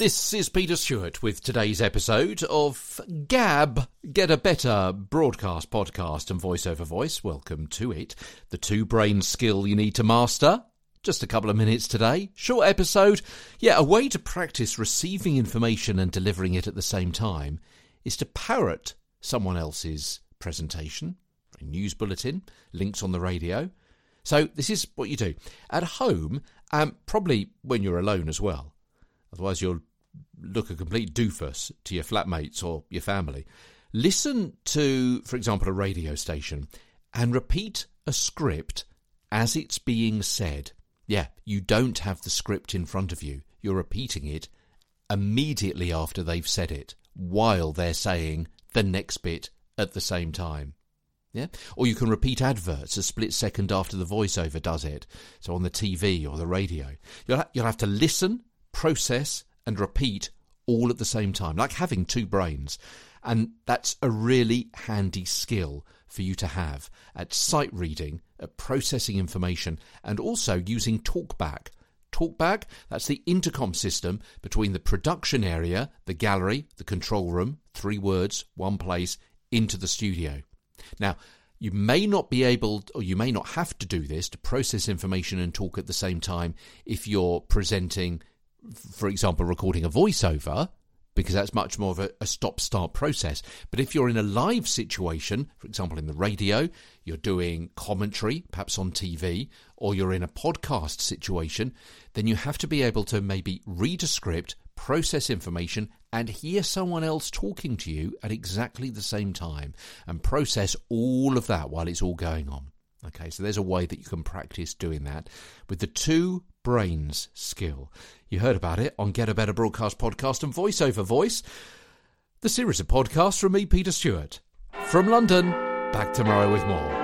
This is Peter Stewart with today's episode of Gab, Get a Better Broadcast Podcast and Voice Over Voice. Welcome to it. The two brain skill you need to master. Just a couple of minutes today. Short episode. Yeah, a way to practice receiving information and delivering it at the same time is to parrot someone else's presentation, a news bulletin, links on the radio. So this is what you do. At home, um, probably when you're alone as well. Otherwise, you'll look a complete doofus to your flatmates or your family. Listen to, for example, a radio station and repeat a script as it's being said. Yeah, you don't have the script in front of you. You're repeating it immediately after they've said it, while they're saying the next bit at the same time. Yeah? Or you can repeat adverts a split second after the voiceover does it. So on the TV or the radio. You'll, ha- you'll have to listen, process, and repeat all at the same time, like having two brains. And that's a really handy skill for you to have at sight reading, at processing information, and also using TalkBack. TalkBack, that's the intercom system between the production area, the gallery, the control room, three words, one place, into the studio. Now, you may not be able, or you may not have to do this to process information and talk at the same time if you're presenting for example, recording a voiceover, because that's much more of a, a stop start process. But if you're in a live situation, for example, in the radio, you're doing commentary, perhaps on TV, or you're in a podcast situation, then you have to be able to maybe read a script, process information, and hear someone else talking to you at exactly the same time and process all of that while it's all going on. Okay, so there's a way that you can practice doing that with the two brains skill. You heard about it on Get a Better Broadcast podcast and Voice Over Voice, the series of podcasts from me, Peter Stewart. From London, back tomorrow with more.